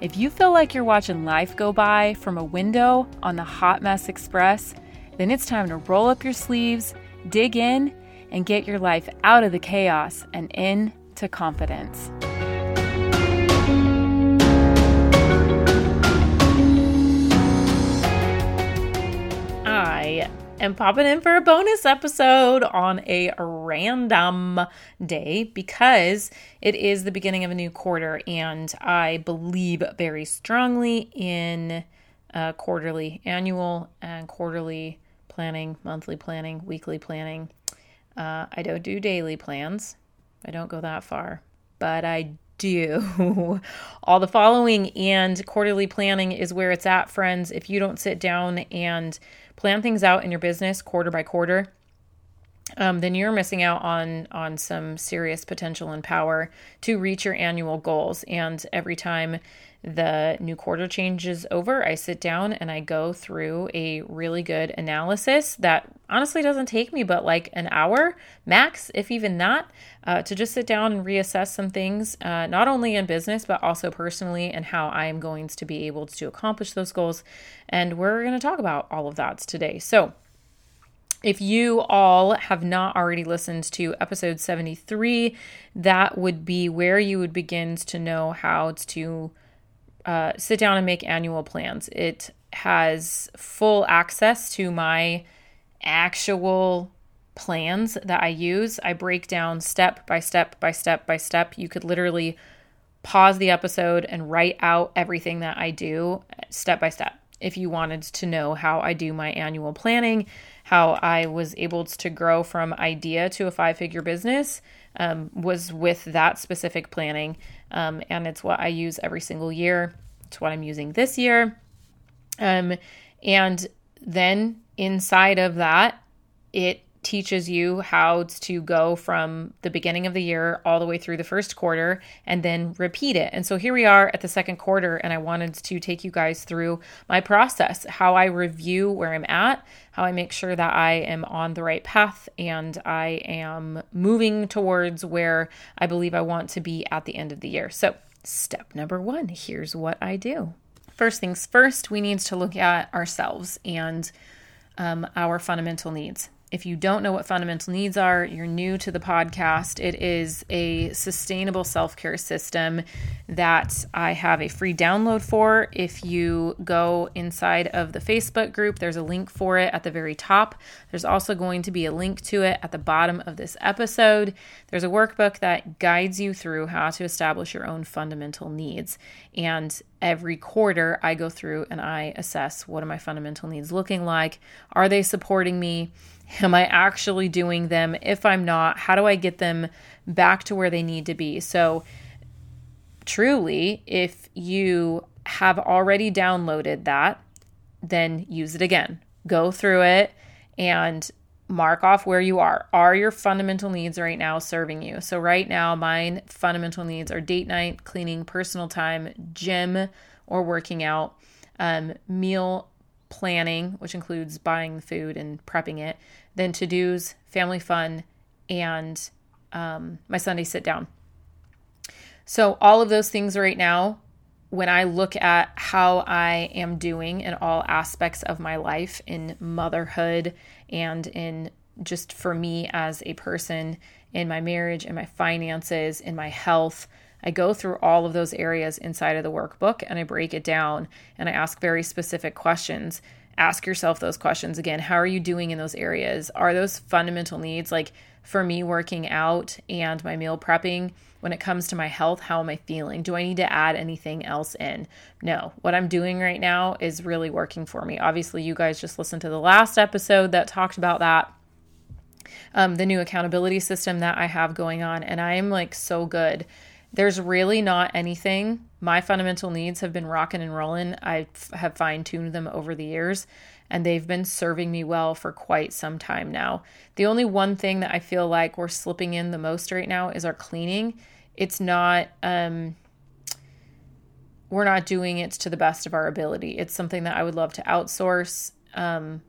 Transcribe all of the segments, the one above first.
if you feel like you're watching life go by from a window on the Hot Mess Express, then it's time to roll up your sleeves, dig in, and get your life out of the chaos and into confidence. Am popping in for a bonus episode on a random day because it is the beginning of a new quarter, and I believe very strongly in uh, quarterly, annual, and quarterly planning, monthly planning, weekly planning. Uh, I don't do daily plans, I don't go that far, but I do all the following and quarterly planning is where it's at friends. If you don't sit down and plan things out in your business quarter by quarter, um, then you're missing out on on some serious potential and power to reach your annual goals. And every time the new quarter changes over, I sit down and I go through a really good analysis that honestly doesn't take me but like an hour max, if even that, uh, to just sit down and reassess some things, uh, not only in business but also personally, and how I am going to be able to accomplish those goals. And we're going to talk about all of that today. So, if you all have not already listened to episode 73, that would be where you would begin to know how to uh, sit down and make annual plans. It has full access to my actual plans that I use. I break down step by step by step by step. You could literally pause the episode and write out everything that I do step by step if you wanted to know how I do my annual planning, how I was able to grow from idea to a five figure business um, was with that specific planning. Um, and it's what I use every single year. It's what I'm using this year. Um, and then inside of that, it teaches you how to go from the beginning of the year all the way through the first quarter and then repeat it. And so here we are at the second quarter, and I wanted to take you guys through my process, how I review where I'm at, how I make sure that I am on the right path and I am moving towards where I believe I want to be at the end of the year. So, step number one here's what I do. First things first, we need to look at ourselves and um, our fundamental needs. If you don't know what fundamental needs are, you're new to the podcast. It is a sustainable self care system that I have a free download for. If you go inside of the Facebook group, there's a link for it at the very top. There's also going to be a link to it at the bottom of this episode. There's a workbook that guides you through how to establish your own fundamental needs. And every quarter, I go through and I assess what are my fundamental needs looking like? Are they supporting me? Am I actually doing them? If I'm not, how do I get them back to where they need to be? So, truly, if you have already downloaded that, then use it again. Go through it and mark off where you are. Are your fundamental needs right now serving you? So, right now, mine fundamental needs are date night, cleaning, personal time, gym or working out, um, meal planning, which includes buying the food and prepping it, then to dos, family fun, and um, my Sunday sit down. So, all of those things right now, when I look at how I am doing in all aspects of my life in motherhood and in just for me as a person in my marriage, in my finances, in my health, I go through all of those areas inside of the workbook and I break it down and I ask very specific questions. Ask yourself those questions again. How are you doing in those areas? Are those fundamental needs like for me working out and my meal prepping? When it comes to my health, how am I feeling? Do I need to add anything else in? No. What I'm doing right now is really working for me. Obviously, you guys just listened to the last episode that talked about that. Um, the new accountability system that I have going on, and I am like so good there's really not anything. My fundamental needs have been rocking and rolling. I have fine tuned them over the years and they've been serving me well for quite some time now. The only one thing that I feel like we're slipping in the most right now is our cleaning. It's not, um, we're not doing it to the best of our ability. It's something that I would love to outsource. Um,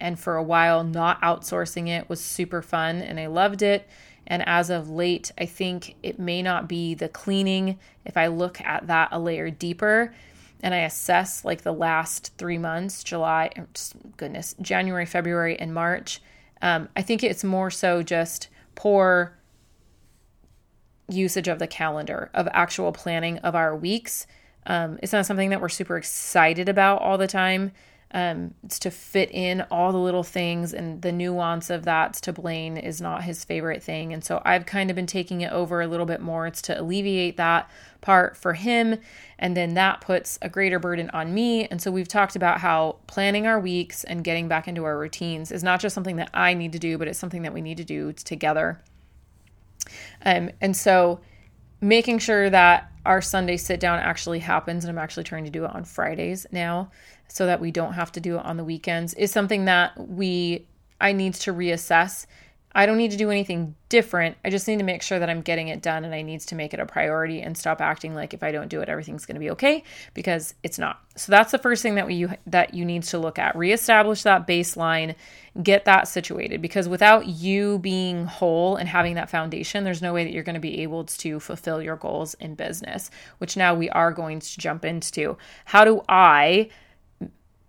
and for a while, not outsourcing it was super fun and I loved it. And as of late, I think it may not be the cleaning. If I look at that a layer deeper, and I assess like the last three months July, goodness, January, February, and March. Um, I think it's more so just poor usage of the calendar, of actual planning of our weeks. Um, it's not something that we're super excited about all the time. Um, it's to fit in all the little things and the nuance of that to Blaine is not his favorite thing. And so I've kind of been taking it over a little bit more. It's to alleviate that part for him. And then that puts a greater burden on me. And so we've talked about how planning our weeks and getting back into our routines is not just something that I need to do, but it's something that we need to do together. Um, and so making sure that our Sunday sit down actually happens, and I'm actually trying to do it on Fridays now so that we don't have to do it on the weekends is something that we I need to reassess. I don't need to do anything different. I just need to make sure that I'm getting it done and I needs to make it a priority and stop acting like if I don't do it everything's going to be okay because it's not. So that's the first thing that we that you need to look at. Reestablish that baseline, get that situated because without you being whole and having that foundation, there's no way that you're going to be able to fulfill your goals in business, which now we are going to jump into. How do I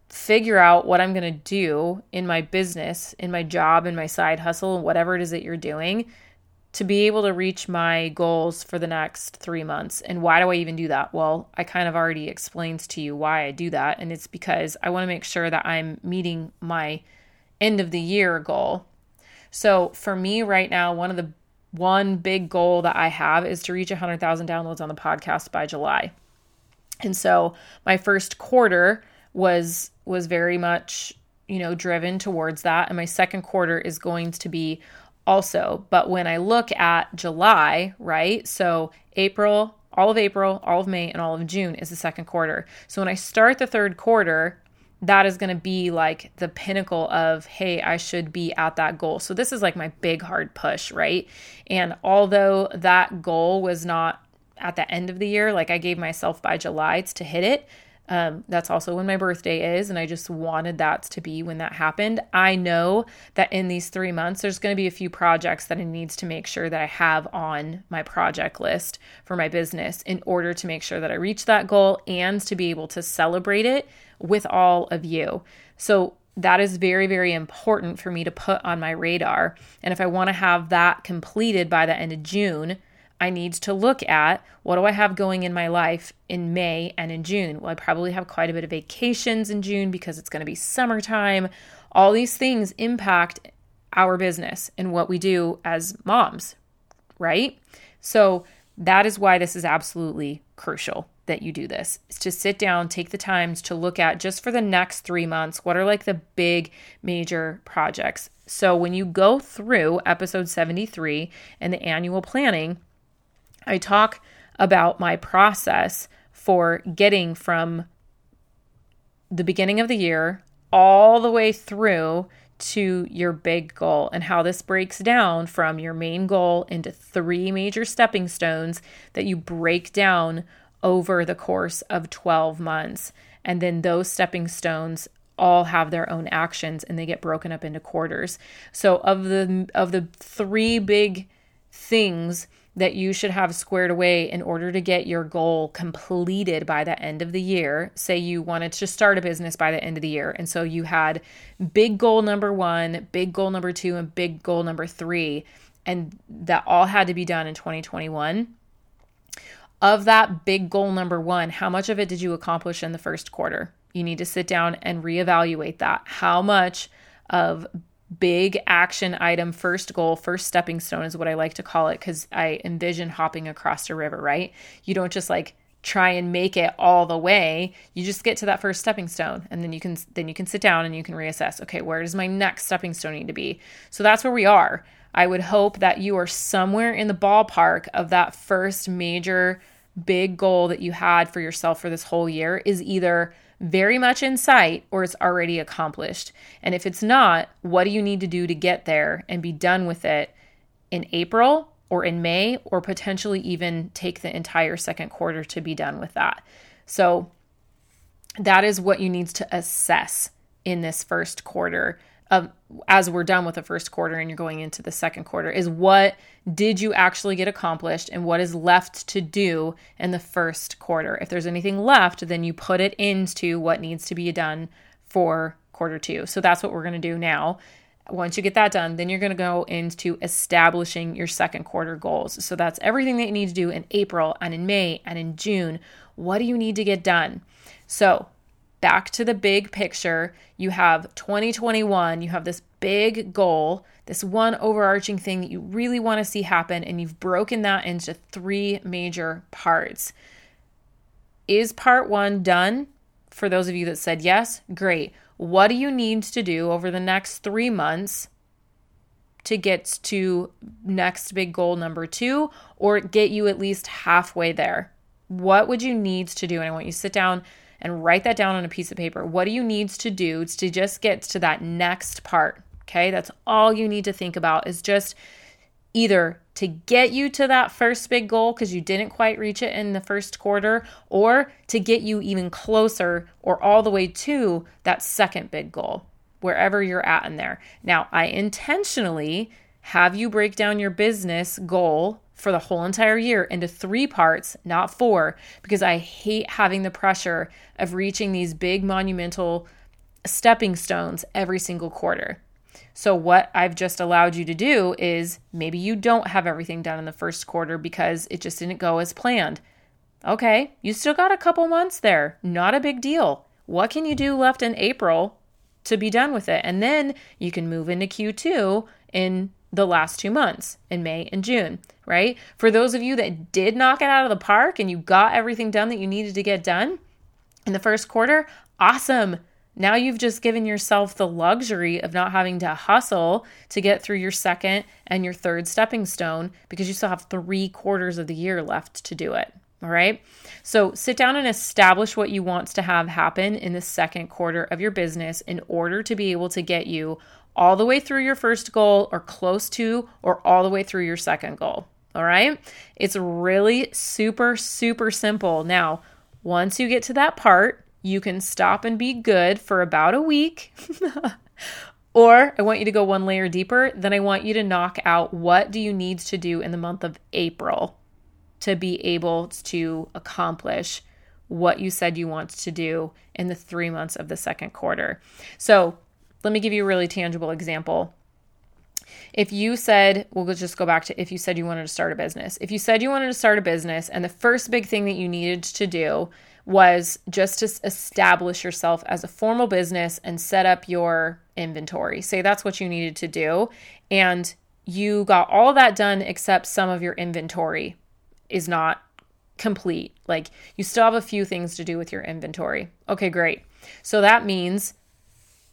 figure out what I'm going to do in my business, in my job, in my side hustle, whatever it is that you're doing to be able to reach my goals for the next three months. And why do I even do that? Well, I kind of already explained to you why I do that. And it's because I want to make sure that I'm meeting my end of the year goal. So for me right now, one of the one big goal that I have is to reach 100,000 downloads on the podcast by July. And so my first quarter was was very much you know driven towards that. And my second quarter is going to be also. But when i look at july right so april all of april all of may and all of june is the second quarter. So when i start the third quarter that is going to be like the pinnacle of hey i should be at that goal. So this is like my big hard push right? And although that goal was not at the end of the year like i gave myself by july to hit it um, that's also when my birthday is, and I just wanted that to be when that happened. I know that in these three months, there's going to be a few projects that I needs to make sure that I have on my project list for my business in order to make sure that I reach that goal and to be able to celebrate it with all of you. So that is very, very important for me to put on my radar. And if I want to have that completed by the end of June, I need to look at what do I have going in my life in May and in June. Well, I probably have quite a bit of vacations in June because it's going to be summertime. All these things impact our business and what we do as moms, right? So that is why this is absolutely crucial that you do this is to sit down, take the times to look at just for the next three months, what are like the big major projects. So when you go through episode 73 and the annual planning, I talk about my process for getting from the beginning of the year all the way through to your big goal and how this breaks down from your main goal into three major stepping stones that you break down over the course of 12 months. And then those stepping stones all have their own actions and they get broken up into quarters. So of the of the three big things that you should have squared away in order to get your goal completed by the end of the year. Say you wanted to start a business by the end of the year. And so you had big goal number one, big goal number two, and big goal number three. And that all had to be done in 2021. Of that big goal number one, how much of it did you accomplish in the first quarter? You need to sit down and reevaluate that. How much of big action item, first goal, first stepping stone is what I like to call it because I envision hopping across a river, right? You don't just like try and make it all the way. You just get to that first stepping stone and then you can then you can sit down and you can reassess okay where does my next stepping stone need to be? So that's where we are. I would hope that you are somewhere in the ballpark of that first major big goal that you had for yourself for this whole year is either very much in sight or it's already accomplished and if it's not what do you need to do to get there and be done with it in april or in May, or potentially even take the entire second quarter to be done with that. So, that is what you need to assess in this first quarter of as we're done with the first quarter and you're going into the second quarter is what did you actually get accomplished and what is left to do in the first quarter if there's anything left then you put it into what needs to be done for quarter 2 so that's what we're going to do now once you get that done, then you're going to go into establishing your second quarter goals. So that's everything that you need to do in April and in May and in June. What do you need to get done? So, back to the big picture, you have 2021, you have this big goal, this one overarching thing that you really want to see happen, and you've broken that into three major parts. Is part one done? For those of you that said yes, great. What do you need to do over the next three months to get to next big goal number two or get you at least halfway there? What would you need to do? And I want you to sit down and write that down on a piece of paper. What do you need to do to just get to that next part? Okay, that's all you need to think about is just either to get you to that first big goal because you didn't quite reach it in the first quarter, or to get you even closer or all the way to that second big goal, wherever you're at in there. Now, I intentionally have you break down your business goal for the whole entire year into three parts, not four, because I hate having the pressure of reaching these big monumental stepping stones every single quarter. So, what I've just allowed you to do is maybe you don't have everything done in the first quarter because it just didn't go as planned. Okay, you still got a couple months there. Not a big deal. What can you do left in April to be done with it? And then you can move into Q2 in the last two months in May and June, right? For those of you that did knock it out of the park and you got everything done that you needed to get done in the first quarter, awesome. Now you've just given yourself the luxury of not having to hustle to get through your second and your third stepping stone because you still have three quarters of the year left to do it. All right. So sit down and establish what you want to have happen in the second quarter of your business in order to be able to get you all the way through your first goal or close to or all the way through your second goal. All right. It's really super, super simple. Now, once you get to that part, you can stop and be good for about a week. or I want you to go one layer deeper. Then I want you to knock out what do you need to do in the month of April to be able to accomplish what you said you want to do in the three months of the second quarter. So let me give you a really tangible example. If you said, we'll just go back to if you said you wanted to start a business. If you said you wanted to start a business and the first big thing that you needed to do was just to establish yourself as a formal business and set up your inventory. Say that's what you needed to do. And you got all that done except some of your inventory is not complete. Like you still have a few things to do with your inventory. Okay, great. So that means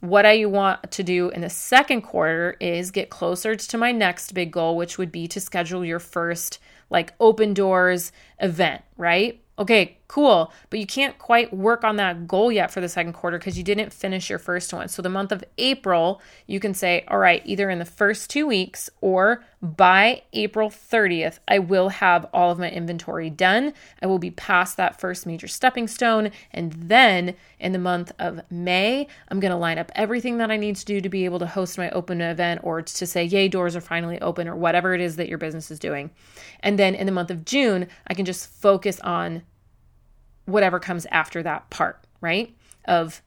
what I want to do in the second quarter is get closer to my next big goal, which would be to schedule your first like open doors event, right? Okay, cool. But you can't quite work on that goal yet for the second quarter because you didn't finish your first one. So, the month of April, you can say, all right, either in the first two weeks or by April 30th, I will have all of my inventory done. I will be past that first major stepping stone. And then in the month of May, I'm going to line up everything that I need to do to be able to host my open event or to say, yay, doors are finally open or whatever it is that your business is doing. And then in the month of June, I can just focus on whatever comes after that part, right? Of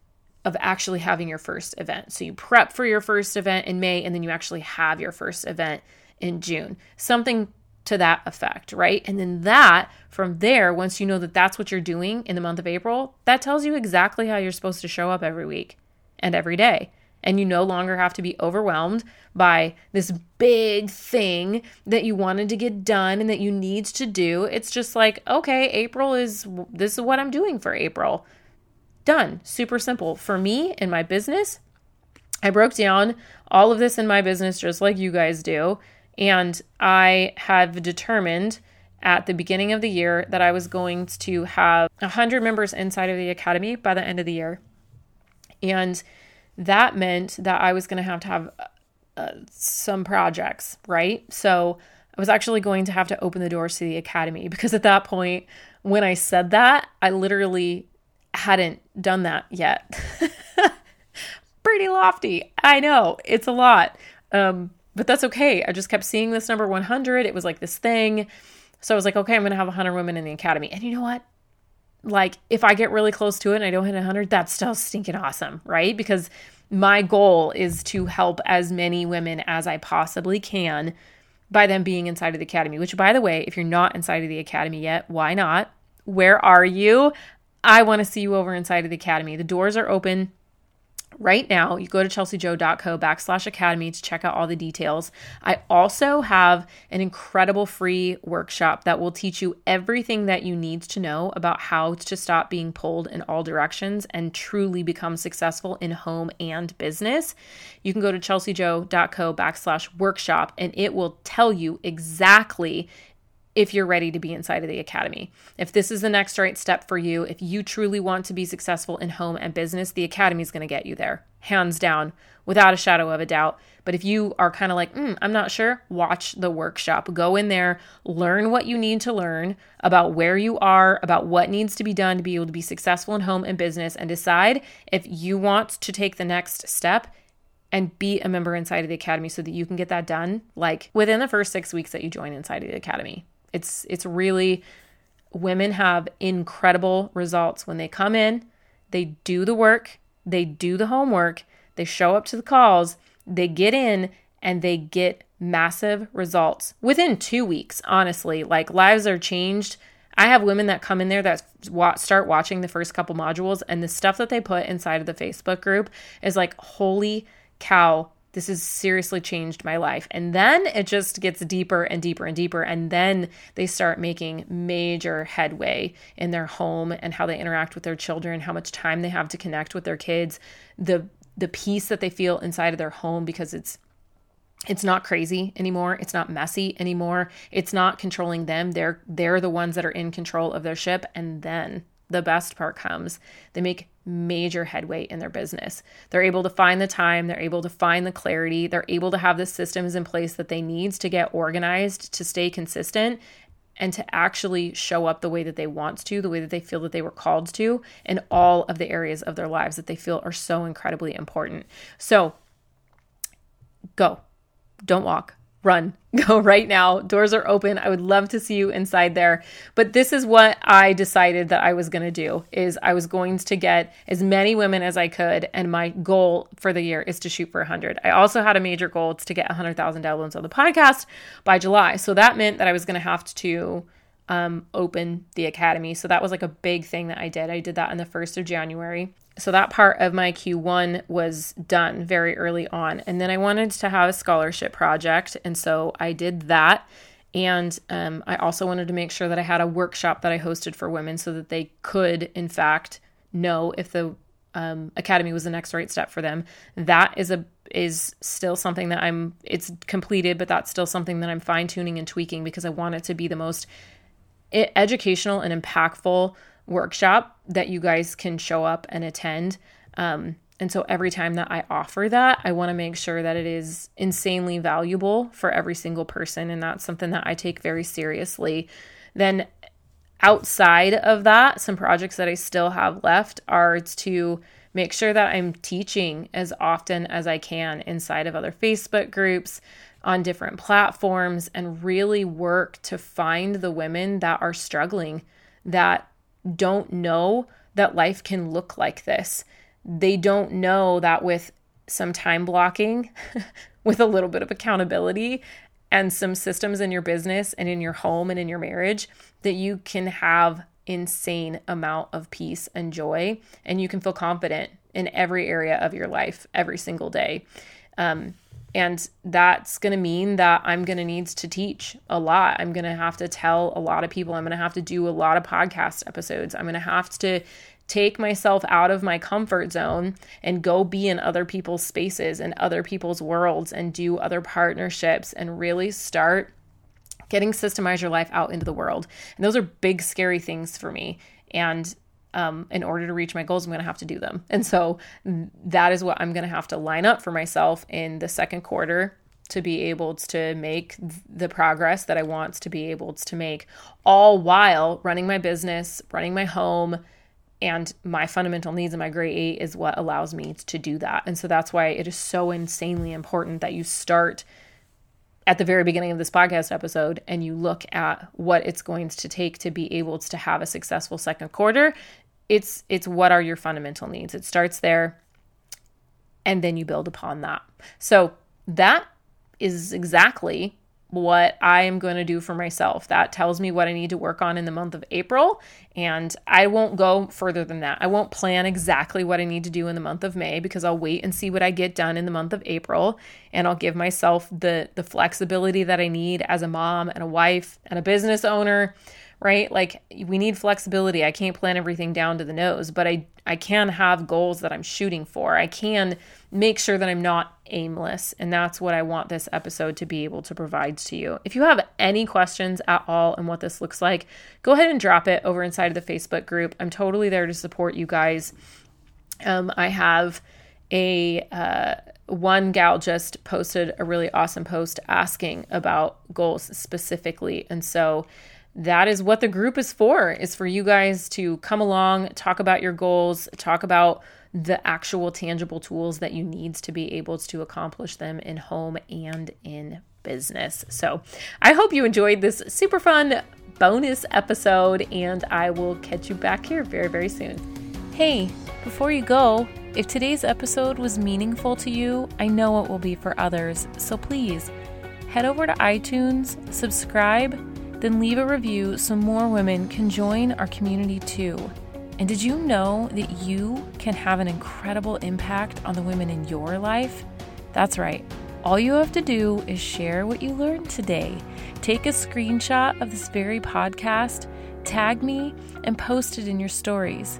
of actually having your first event. So you prep for your first event in May and then you actually have your first event in June. Something to that effect, right? And then that from there, once you know that that's what you're doing in the month of April, that tells you exactly how you're supposed to show up every week and every day and you no longer have to be overwhelmed by this big thing that you wanted to get done and that you need to do. It's just like, okay, April is this is what I'm doing for April. Done. Super simple. For me in my business, I broke down all of this in my business just like you guys do. And I have determined at the beginning of the year that I was going to have 100 members inside of the academy by the end of the year. And that meant that I was going to have to have uh, some projects, right? So I was actually going to have to open the doors to the academy because at that point, when I said that, I literally hadn't done that yet. Pretty lofty. I know it's a lot. Um, but that's okay. I just kept seeing this number 100. It was like this thing. So I was like, okay, I'm going to have 100 women in the academy. And you know what? Like, if I get really close to it and I don't hit 100, that's still stinking awesome, right? Because my goal is to help as many women as I possibly can by them being inside of the academy, which, by the way, if you're not inside of the academy yet, why not? Where are you? I want to see you over inside of the academy. The doors are open right now, you go to chelseajoe.co backslash academy to check out all the details. I also have an incredible free workshop that will teach you everything that you need to know about how to stop being pulled in all directions and truly become successful in home and business. You can go to chelseajoe.co backslash workshop and it will tell you exactly if you're ready to be inside of the academy. If this is the next right step for you, if you truly want to be successful in home and business, the academy is going to get you there, hands down, without a shadow of a doubt. But if you are kind of like, mm, I'm not sure, watch the workshop. Go in there, learn what you need to learn about where you are, about what needs to be done to be able to be successful in home and business, and decide if you want to take the next step and be a member inside of the academy so that you can get that done like within the first six weeks that you join inside of the academy. It's it's really women have incredible results when they come in, they do the work, they do the homework, they show up to the calls, they get in and they get massive results within 2 weeks, honestly. Like lives are changed. I have women that come in there that start watching the first couple modules and the stuff that they put inside of the Facebook group is like holy cow this has seriously changed my life. And then it just gets deeper and deeper and deeper. And then they start making major headway in their home and how they interact with their children, how much time they have to connect with their kids, the the peace that they feel inside of their home because it's it's not crazy anymore it's not messy anymore it's not controlling them they're they're the ones that are in control of their ship and then the best part comes. They make major headway in their business. They're able to find the time, they're able to find the clarity, they're able to have the systems in place that they need to get organized, to stay consistent, and to actually show up the way that they want to, the way that they feel that they were called to in all of the areas of their lives that they feel are so incredibly important. So go. Don't walk run, go right now. Doors are open. I would love to see you inside there. But this is what I decided that I was going to do is I was going to get as many women as I could and my goal for the year is to shoot for 100. I also had a major goal to get 100,000 downloads on the podcast by July. So that meant that I was going to have to um, open the academy. So that was like a big thing that I did. I did that on the 1st of January. So that part of my Q1 was done very early on. And then I wanted to have a scholarship project. And so I did that. And um, I also wanted to make sure that I had a workshop that I hosted for women so that they could, in fact, know if the um, academy was the next right step for them. That is a is still something that I'm it's completed, but that's still something that I'm fine tuning and tweaking because I want it to be the most educational and impactful workshop that you guys can show up and attend. Um, and so every time that I offer that, I want to make sure that it is insanely valuable for every single person. And that's something that I take very seriously. Then, outside of that, some projects that I still have left are to make sure that I'm teaching as often as I can inside of other Facebook groups, on different platforms, and really work to find the women that are struggling, that don't know that life can look like this. They don't know that with some time blocking, with a little bit of accountability, and some systems in your business and in your home and in your marriage, that you can have insane amount of peace and joy, and you can feel confident in every area of your life every single day. Um, and that's going to mean that I'm going to need to teach a lot. I'm going to have to tell a lot of people. I'm going to have to do a lot of podcast episodes. I'm going to have to take myself out of my comfort zone and go be in other people's spaces and other people's worlds and do other partnerships and really start getting systemize your life out into the world. And those are big, scary things for me. And um, in order to reach my goals, I'm going to have to do them. And so that is what I'm going to have to line up for myself in the second quarter to be able to make the progress that I want to be able to make, all while running my business, running my home, and my fundamental needs and my grade eight is what allows me to do that. And so that's why it is so insanely important that you start at the very beginning of this podcast episode and you look at what it's going to take to be able to have a successful second quarter it's it's what are your fundamental needs? It starts there and then you build upon that. So that is exactly what I am going to do for myself. That tells me what I need to work on in the month of April. And I won't go further than that. I won't plan exactly what I need to do in the month of May because I'll wait and see what I get done in the month of April. And I'll give myself the, the flexibility that I need as a mom and a wife and a business owner right? Like we need flexibility. I can't plan everything down to the nose, but I I can have goals that I'm shooting for. I can make sure that I'm not aimless, and that's what I want this episode to be able to provide to you. If you have any questions at all on what this looks like, go ahead and drop it over inside of the Facebook group. I'm totally there to support you guys. Um, I have a uh, one gal just posted a really awesome post asking about goals specifically, and so that is what the group is for is for you guys to come along talk about your goals talk about the actual tangible tools that you need to be able to accomplish them in home and in business. So i hope you enjoyed this super fun bonus episode and i will catch you back here very very soon. Hey before you go if today's episode was meaningful to you i know it will be for others. So please head over to itunes subscribe then leave a review so more women can join our community too. And did you know that you can have an incredible impact on the women in your life? That's right. All you have to do is share what you learned today. Take a screenshot of this very podcast, tag me, and post it in your stories.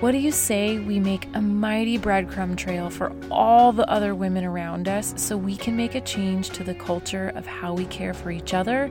What do you say we make a mighty breadcrumb trail for all the other women around us so we can make a change to the culture of how we care for each other